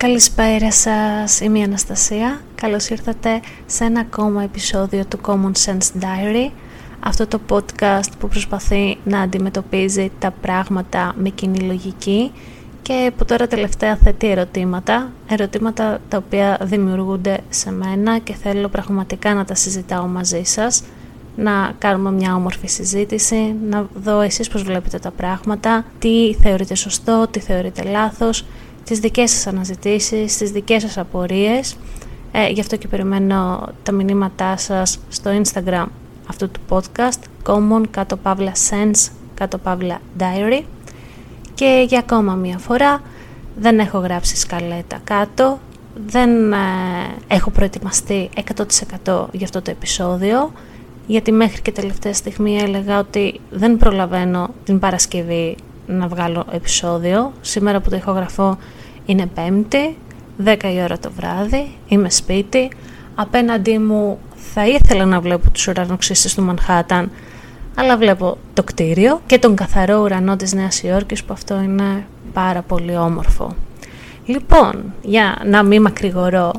Καλησπέρα σας, είμαι η Αναστασία. Καλώς ήρθατε σε ένα ακόμα επεισόδιο του Common Sense Diary. Αυτό το podcast που προσπαθεί να αντιμετωπίζει τα πράγματα με κοινή λογική και που τώρα τελευταία θέτει ερωτήματα, ερωτήματα τα οποία δημιουργούνται σε μένα και θέλω πραγματικά να τα συζητάω μαζί σας, να κάνουμε μια όμορφη συζήτηση, να δω εσείς πώς βλέπετε τα πράγματα, τι θεωρείτε σωστό, τι θεωρείτε λάθος, τις δικές σας αναζητήσεις, τις δικές σας απορίες. Ε, γι' αυτό και περιμένω τα μηνύματά σας στο Instagram αυτού του podcast Common κάτω παύλα Sense κάτω παύλα Diary και για ακόμα μία φορά δεν έχω γράψει σκαλέτα κάτω δεν ε, έχω προετοιμαστεί 100% για αυτό το επεισόδιο γιατί μέχρι και τελευταία στιγμή έλεγα ότι δεν προλαβαίνω την Παρασκευή να βγάλω επεισόδιο σήμερα που το ηχογραφώ είναι Πέμπτη 10 η ώρα το βράδυ, είμαι σπίτι απέναντί μου θα ήθελα να βλέπω τους ουρανοξύστες του Μανχάταν, αλλά βλέπω το κτίριο και τον καθαρό ουρανό της Νέας Υόρκης που αυτό είναι πάρα πολύ όμορφο. Λοιπόν, για να μην μακρηγορώ,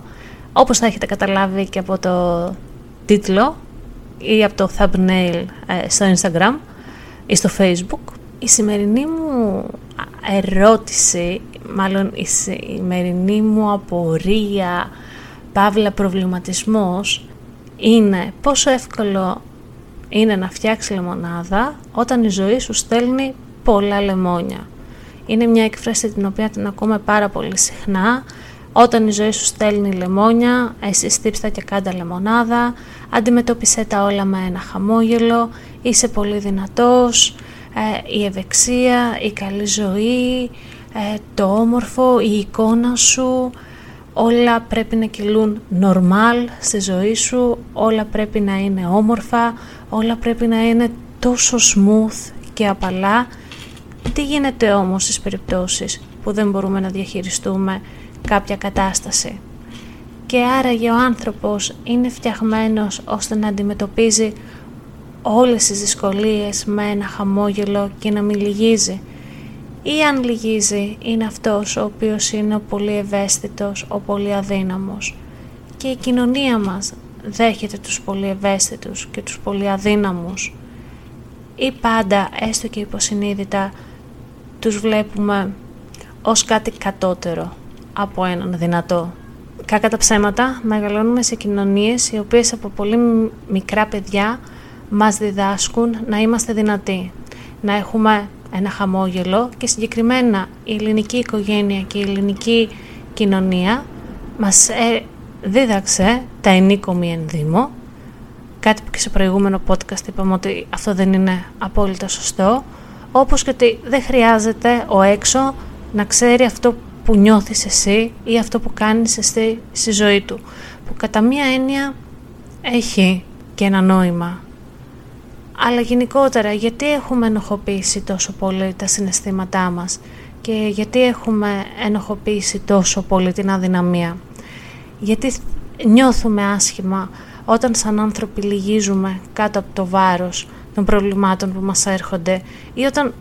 όπως θα έχετε καταλάβει και από το τίτλο ή από το thumbnail ε, στο Instagram ή στο Facebook, η σημερινή μου ερώτηση, μάλλον η σημερινή μου απορία, παύλα προβληματισμός είναι πόσο εύκολο είναι να φτιάξει λεμονάδα όταν η ζωή σου στέλνει πολλά λεμόνια. Είναι μια έκφραση την οποία την ακούμε πάρα πολύ συχνά. Όταν η ζωή σου στέλνει λεμόνια, εσύ στύψτα και κάντα λεμονάδα, αντιμετώπισε τα όλα με ένα χαμόγελο, είσαι πολύ δυνατός, ε, η ευεξία, η καλή ζωή, ε, το όμορφο, η εικόνα σου, όλα πρέπει να κυλούν normal στη ζωή σου, όλα πρέπει να είναι όμορφα, όλα πρέπει να είναι τόσο smooth και απαλά. Τι γίνεται όμως στις περιπτώσεις που δεν μπορούμε να διαχειριστούμε κάποια κατάσταση; Και άραγε ο άνθρωπος είναι φτιαγμένος ώστε να αντιμετωπίζει όλες τις δυσκολίες με ένα χαμόγελο και να μην λυγίζει ή αν λυγίζει είναι αυτός ο οποίος είναι ο πολύ ευαίσθητος, ο πολύ αδύναμος. Και η κοινωνία μας δέχεται τους πολύ ευαίσθητους και τους πολύ αδύναμους ή πάντα, έστω και υποσυνείδητα, τους βλέπουμε ως κάτι κατώτερο από έναν δυνατό. Κάκα τα ψέματα, μεγαλώνουμε σε κοινωνίες οι οποίες από πολύ μικρά παιδιά μας διδάσκουν να είμαστε δυνατοί, να έχουμε ένα χαμόγελο και συγκεκριμένα η ελληνική οικογένεια και η ελληνική κοινωνία μας ε, δίδαξε τα ενίκομη ενδύμο κάτι που και σε προηγούμενο podcast είπαμε ότι αυτό δεν είναι απόλυτα σωστό όπως και ότι δεν χρειάζεται ο έξω να ξέρει αυτό που νιώθεις εσύ ή αυτό που κάνεις εσύ στη ζωή του που κατά μία έννοια έχει και ένα νόημα αλλά γενικότερα γιατί έχουμε ενοχοποιήσει τόσο πολύ τα συναισθήματά μας και γιατί έχουμε ενοχοποιήσει τόσο πολύ την αδυναμία; Γιατί νιώθουμε άσχημα όταν σαν άνθρωποι λυγίζουμε κάτω από το βάρος των προβλημάτων που μας έρχονται ή όταν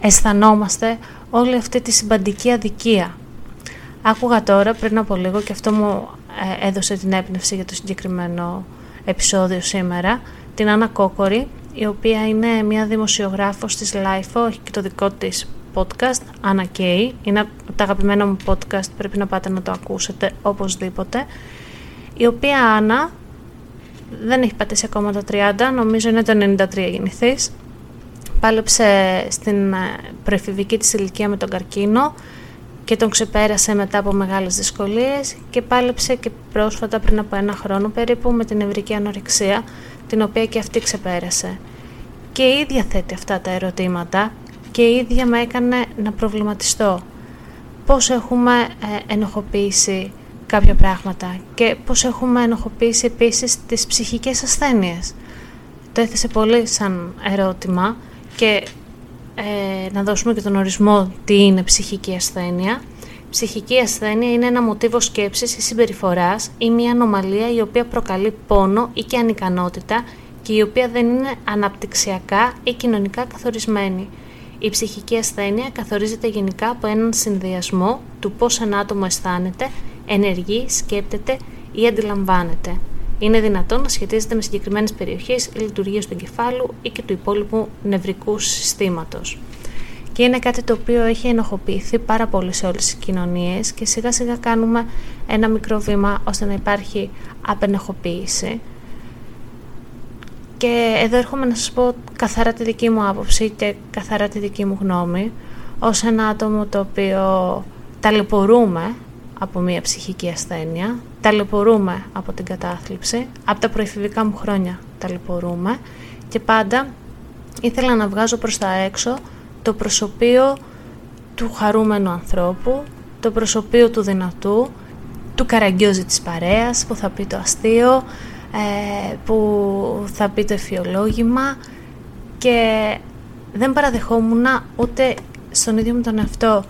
αισθανόμαστε όλη αυτή τη συμπαντική αδικία; Άκουγα τώρα πριν από λίγο και αυτό μου ε, έδωσε την έμπνευση για το συγκεκριμένο επεισόδιο σήμερα, την Άννα Κόκορη, η οποία είναι μια δημοσιογράφος της LIFO, έχει και το δικό της podcast, Anna Kay. Είναι από τα αγαπημένα μου podcast, πρέπει να πάτε να το ακούσετε οπωσδήποτε. Η οποία Άννα δεν έχει πατήσει ακόμα τα 30, νομίζω είναι το 93 γεννηθής. Πάλεψε στην ε, προεφηβική της ηλικία με τον καρκίνο και τον ξεπέρασε μετά από μεγάλες δυσκολίες και πάλεψε και πρόσφατα πριν από ένα χρόνο περίπου με την ευρική ανορεξία την οποία και αυτή ξεπέρασε. Και η ίδια θέτει αυτά τα ερωτήματα και η ίδια με έκανε να προβληματιστώ. Πώς έχουμε ε, ενοχοποιήσει κάποια πράγματα και πώς έχουμε ενοχοποιήσει επίσης τις ψυχικές ασθένειες. Το έθεσε πολύ σαν ερώτημα και ε, να δώσουμε και τον ορισμό τι είναι ψυχική ασθένεια. Ψυχική ασθένεια είναι ένα μοτίβο σκέψης ή συμπεριφοράς ή μια ανομαλία η οποία προκαλεί πόνο ή και ανικανότητα και η οποία δεν είναι αναπτυξιακά ή κοινωνικά καθορισμένη. Η ψυχική ασθένεια καθορίζεται γενικά από έναν συνδυασμό του πώς ένα άτομο αισθάνεται, ενεργεί, σκέπτεται ή αντιλαμβάνεται. Είναι δυνατόν να σχετίζεται με συγκεκριμένες περιοχές ή λειτουργίες του εγκεφάλου ή και του υπόλοιπου νευρικού συστήματος. Και είναι κάτι το οποίο έχει ενοχοποιηθεί πάρα πολύ σε όλες τις κοινωνίες και σιγά σιγά κάνουμε ένα μικρό βήμα ώστε να υπάρχει απενεχοποίηση. Και εδώ έρχομαι να σας πω καθαρά τη δική μου άποψη και καθαρά τη δική μου γνώμη ως ένα άτομο το οποίο ταλαιπωρούμε από μια ψυχική ασθένεια, ταλαιπωρούμε από την κατάθλιψη, από τα προεφηβικά μου χρόνια ταλαιπωρούμε και πάντα ήθελα να βγάζω προς τα έξω το προσωπείο του χαρούμενου ανθρώπου, το προσωπείο του δυνατού, του καραγκιόζη της παρέας που θα πει το αστείο, ε, που θα πει το εφιολόγημα και δεν παραδεχόμουν ούτε στον ίδιο μου τον εαυτό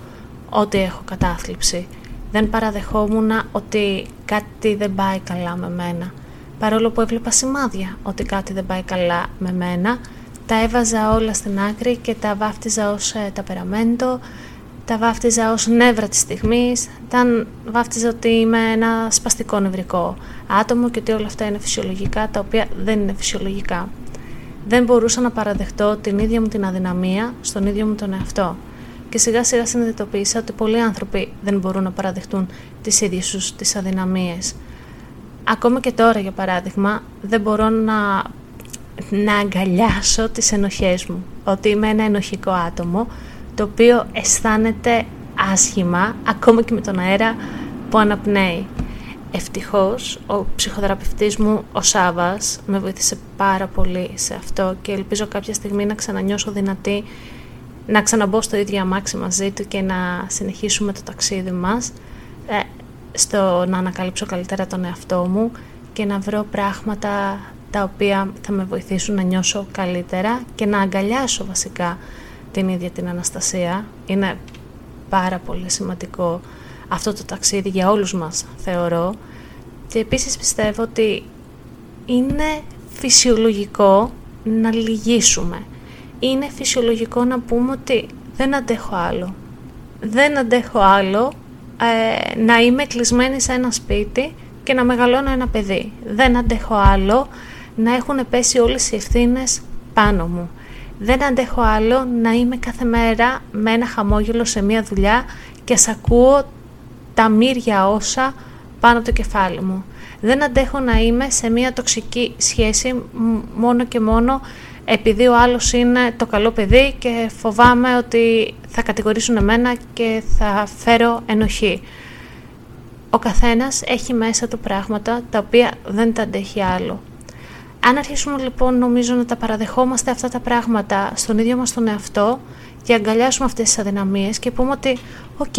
ότι έχω κατάθλιψη. Δεν παραδεχόμουν ότι κάτι δεν πάει καλά με μένα. Παρόλο που έβλεπα σημάδια ότι κάτι δεν πάει καλά με μένα, τα έβαζα όλα στην άκρη και τα βάφτιζα ως ε, ταπεραμέντο, τα βάφτιζα ως νεύρα της στιγμής, τα βάφτιζα ότι είμαι ένα σπαστικό νευρικό άτομο και ότι όλα αυτά είναι φυσιολογικά, τα οποία δεν είναι φυσιολογικά. Δεν μπορούσα να παραδεχτώ την ίδια μου την αδυναμία στον ίδιο μου τον εαυτό. Και σιγά σιγά συνειδητοποίησα ότι πολλοί άνθρωποι δεν μπορούν να παραδεχτούν τις ίδιες τους τις αδυναμίες. Ακόμα και τώρα, για παράδειγμα, δεν μπορώ να να αγκαλιάσω τις ενοχές μου. Ότι είμαι ένα ενοχικό άτομο το οποίο αισθάνεται άσχημα ακόμα και με τον αέρα που αναπνέει. Ευτυχώς ο ψυχοθεραπευτής μου ο Σάβας με βοήθησε πάρα πολύ σε αυτό και ελπίζω κάποια στιγμή να ξανανιώσω δυνατή να ξαναμπώ στο ίδιο αμάξι μαζί του και να συνεχίσουμε το ταξίδι μας ε, στο να ανακαλύψω καλύτερα τον εαυτό μου και να βρω πράγματα τα οποία θα με βοηθήσουν να νιώσω καλύτερα και να αγκαλιάσω βασικά την ίδια την Αναστασία. Είναι πάρα πολύ σημαντικό αυτό το ταξίδι για όλους μας θεωρώ και επίσης πιστεύω ότι είναι φυσιολογικό να λυγίσουμε. Είναι φυσιολογικό να πούμε ότι δεν αντέχω άλλο. Δεν αντέχω άλλο ε, να είμαι κλεισμένη σε ένα σπίτι και να μεγαλώνω ένα παιδί. Δεν αντέχω άλλο να έχουν πέσει όλες οι ευθύνες πάνω μου. Δεν αντέχω άλλο να είμαι κάθε μέρα με ένα χαμόγελο σε μία δουλειά και σ' ακούω τα μύρια όσα πάνω από το κεφάλι μου. Δεν αντέχω να είμαι σε μία τοξική σχέση μόνο και μόνο επειδή ο άλλος είναι το καλό παιδί και φοβάμαι ότι θα κατηγορήσουν εμένα και θα φέρω ενοχή. Ο καθένας έχει μέσα του πράγματα τα οποία δεν τα αντέχει άλλο. Αν αρχίσουμε λοιπόν νομίζω να τα παραδεχόμαστε αυτά τα πράγματα στον ίδιο μας τον εαυτό και αγκαλιάσουμε αυτές τις αδυναμίες και πούμε ότι οκ,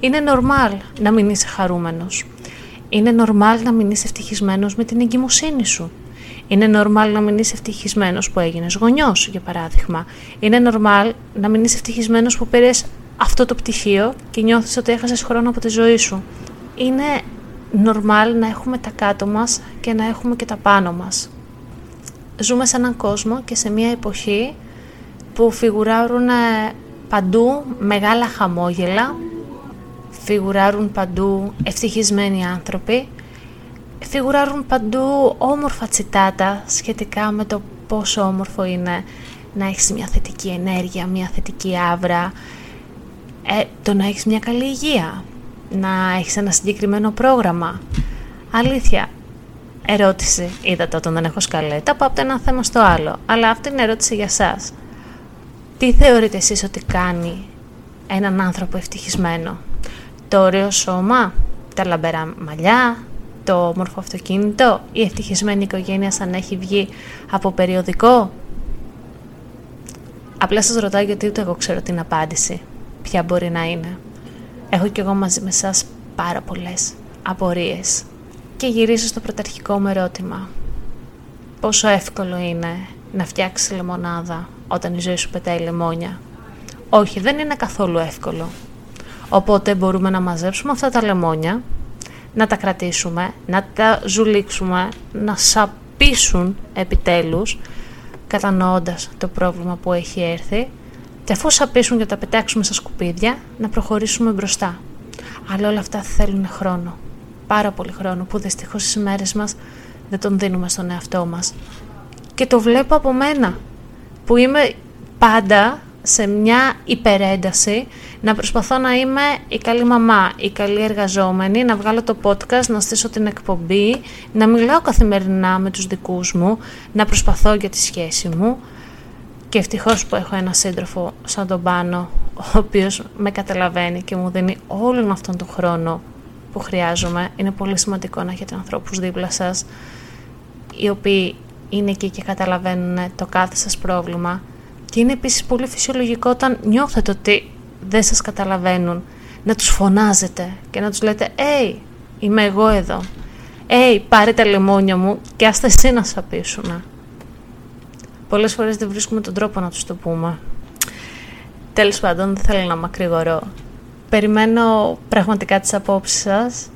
είναι normal να μην είσαι χαρούμενος. Είναι normal να μην είσαι ευτυχισμένος με την εγκυμοσύνη σου. Είναι normal να μην είσαι ευτυχισμένος που έγινες γονιός, για παράδειγμα. Είναι normal να μην είσαι ευτυχισμένος που πήρες αυτό το πτυχίο και νιώθεις ότι έχασες χρόνο από τη ζωή σου. Είναι normal να έχουμε τα κάτω μας και να έχουμε και τα πάνω μας. Ζούμε σε έναν κόσμο και σε μια εποχή που φιγουράρουν παντού μεγάλα χαμόγελα, φιγουράρουν παντού ευτυχισμένοι άνθρωποι, φιγουράρουν παντού όμορφα τσιτάτα σχετικά με το πόσο όμορφο είναι να έχεις μια θετική ενέργεια, μια θετική άβρα, ε, το να έχεις μια καλή υγεία, να έχεις ένα συγκεκριμένο πρόγραμμα. Αλήθεια, ερώτηση είδατε όταν δεν έχω σκαλέτα, πάω από το ένα θέμα στο άλλο. Αλλά αυτή είναι ερώτηση για σας. Τι θεωρείτε εσείς ότι κάνει έναν άνθρωπο ευτυχισμένο; Το ωραίο σώμα, τα λαμπερά μαλλιά, το όμορφο αυτοκίνητο, η ευτυχισμένη οικογένεια σαν έχει βγει από περιοδικό; Απλά σας ρωτάω γιατί ούτε εγώ ξέρω την απάντηση. Ποια μπορεί να είναι; Έχω κι εγώ μαζί με σας πάρα πολλές απορίες και γυρίζω στο πρωταρχικό μου ερώτημα. Πόσο εύκολο είναι να φτιάξεις λεμονάδα όταν η ζωή σου πετάει λεμόνια; Όχι, δεν είναι καθόλου εύκολο. Οπότε μπορούμε να μαζέψουμε αυτά τα λεμόνια, να τα κρατήσουμε, να τα ζουλήξουμε, να σαπίσουν επιτέλους, κατανοώντας το πρόβλημα που έχει έρθει και αφού σαπίσουν και τα πετάξουμε στα σκουπίδια, να προχωρήσουμε μπροστά. Αλλά όλα αυτά θέλουν χρόνο. Πάρα πολύ χρόνο που δυστυχώς στις μέρες μας δεν τον δίνουμε στον εαυτό μας. Και το βλέπω από μένα, που είμαι πάντα σε μια υπερένταση να προσπαθώ να είμαι η καλή μαμά, η καλή εργαζόμενη, να βγάλω το podcast, να στήσω την εκπομπή, να μιλάω καθημερινά με τους δικούς μου, να προσπαθώ για τη σχέση μου και ευτυχώς που έχω ένα σύντροφο σαν τον Πάνο, ο οποίος με καταλαβαίνει και μου δίνει όλον αυτόν τον χρόνο που χρειάζομαι. Είναι πολύ σημαντικό να έχετε ανθρώπους δίπλα σας, οι οποίοι είναι εκεί και καταλαβαίνουν το κάθε σας πρόβλημα και είναι επίσης πολύ φυσιολογικό όταν νιώθετε ότι δεν σας καταλαβαίνουν να τους φωνάζετε και να τους λέτε «Hey, είμαι εγώ εδώ. Hey, πάρε τα λεμόνια μου και άστε εσύ να σαπίσουν». Πολλές φορές δεν βρίσκουμε τον τρόπο να τους το πούμε. Τέλος πάντων, δεν θέλω να μακρηγορώ. Περιμένω πραγματικά τις απόψεις σας.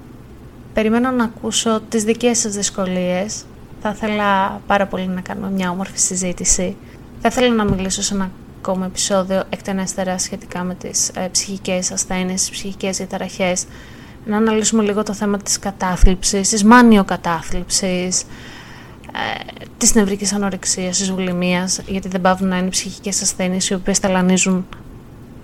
Περιμένω να ακούσω τις δικές σας δυσκολίες. Θα ήθελα πάρα πολύ να κάνουμε μια όμορφη συζήτηση. Θα ήθελα να μιλήσω σε ένα ακόμα επεισόδιο εκτενέστερα σχετικά με τις ε, ψυχικές ασθένειες, τις ψυχικές διαταραχές. Να αναλύσουμε λίγο το θέμα της κατάθλιψης, της μάνιο-κατάθλιψης, ε, της νευρικής ανορεξίας, της βουλημίας, γιατί δεν πάβουν να είναι ψυχικές ασθένειες οι οποίες ταλανίζουν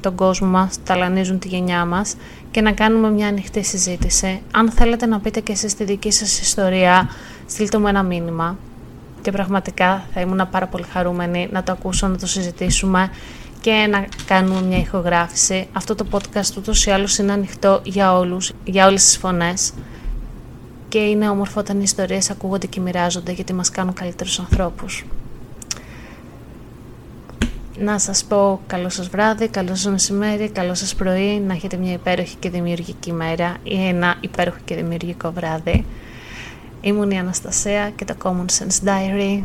τον κόσμο μας, ταλανίζουν τη γενιά μας και να κάνουμε μια ανοιχτή συζήτηση. Αν θέλετε να πείτε και εσείς τη δική σας ιστορία, στείλτε μου ένα μήνυμα και πραγματικά θα ήμουν πάρα πολύ χαρούμενη να το ακούσω, να το συζητήσουμε και να κάνουμε μια ηχογράφηση. Αυτό το podcast ούτως ή άλλως είναι ανοιχτό για όλους, για όλες τις φωνές και είναι όμορφο όταν οι ιστορίες ακούγονται και μοιράζονται γιατί μας κάνουν καλύτερους ανθρώπους. Να σας πω καλό σας βράδυ, καλό σας μεσημέρι, καλό σας πρωί, να έχετε μια υπέροχη και δημιουργική μέρα ή ένα υπέροχο και δημιουργικό βράδυ. Ήμουν η Αναστασία και το Common Sense Diary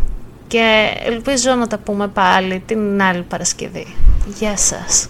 και ελπίζω να τα πούμε πάλι την άλλη Παρασκευή. Γεια σας!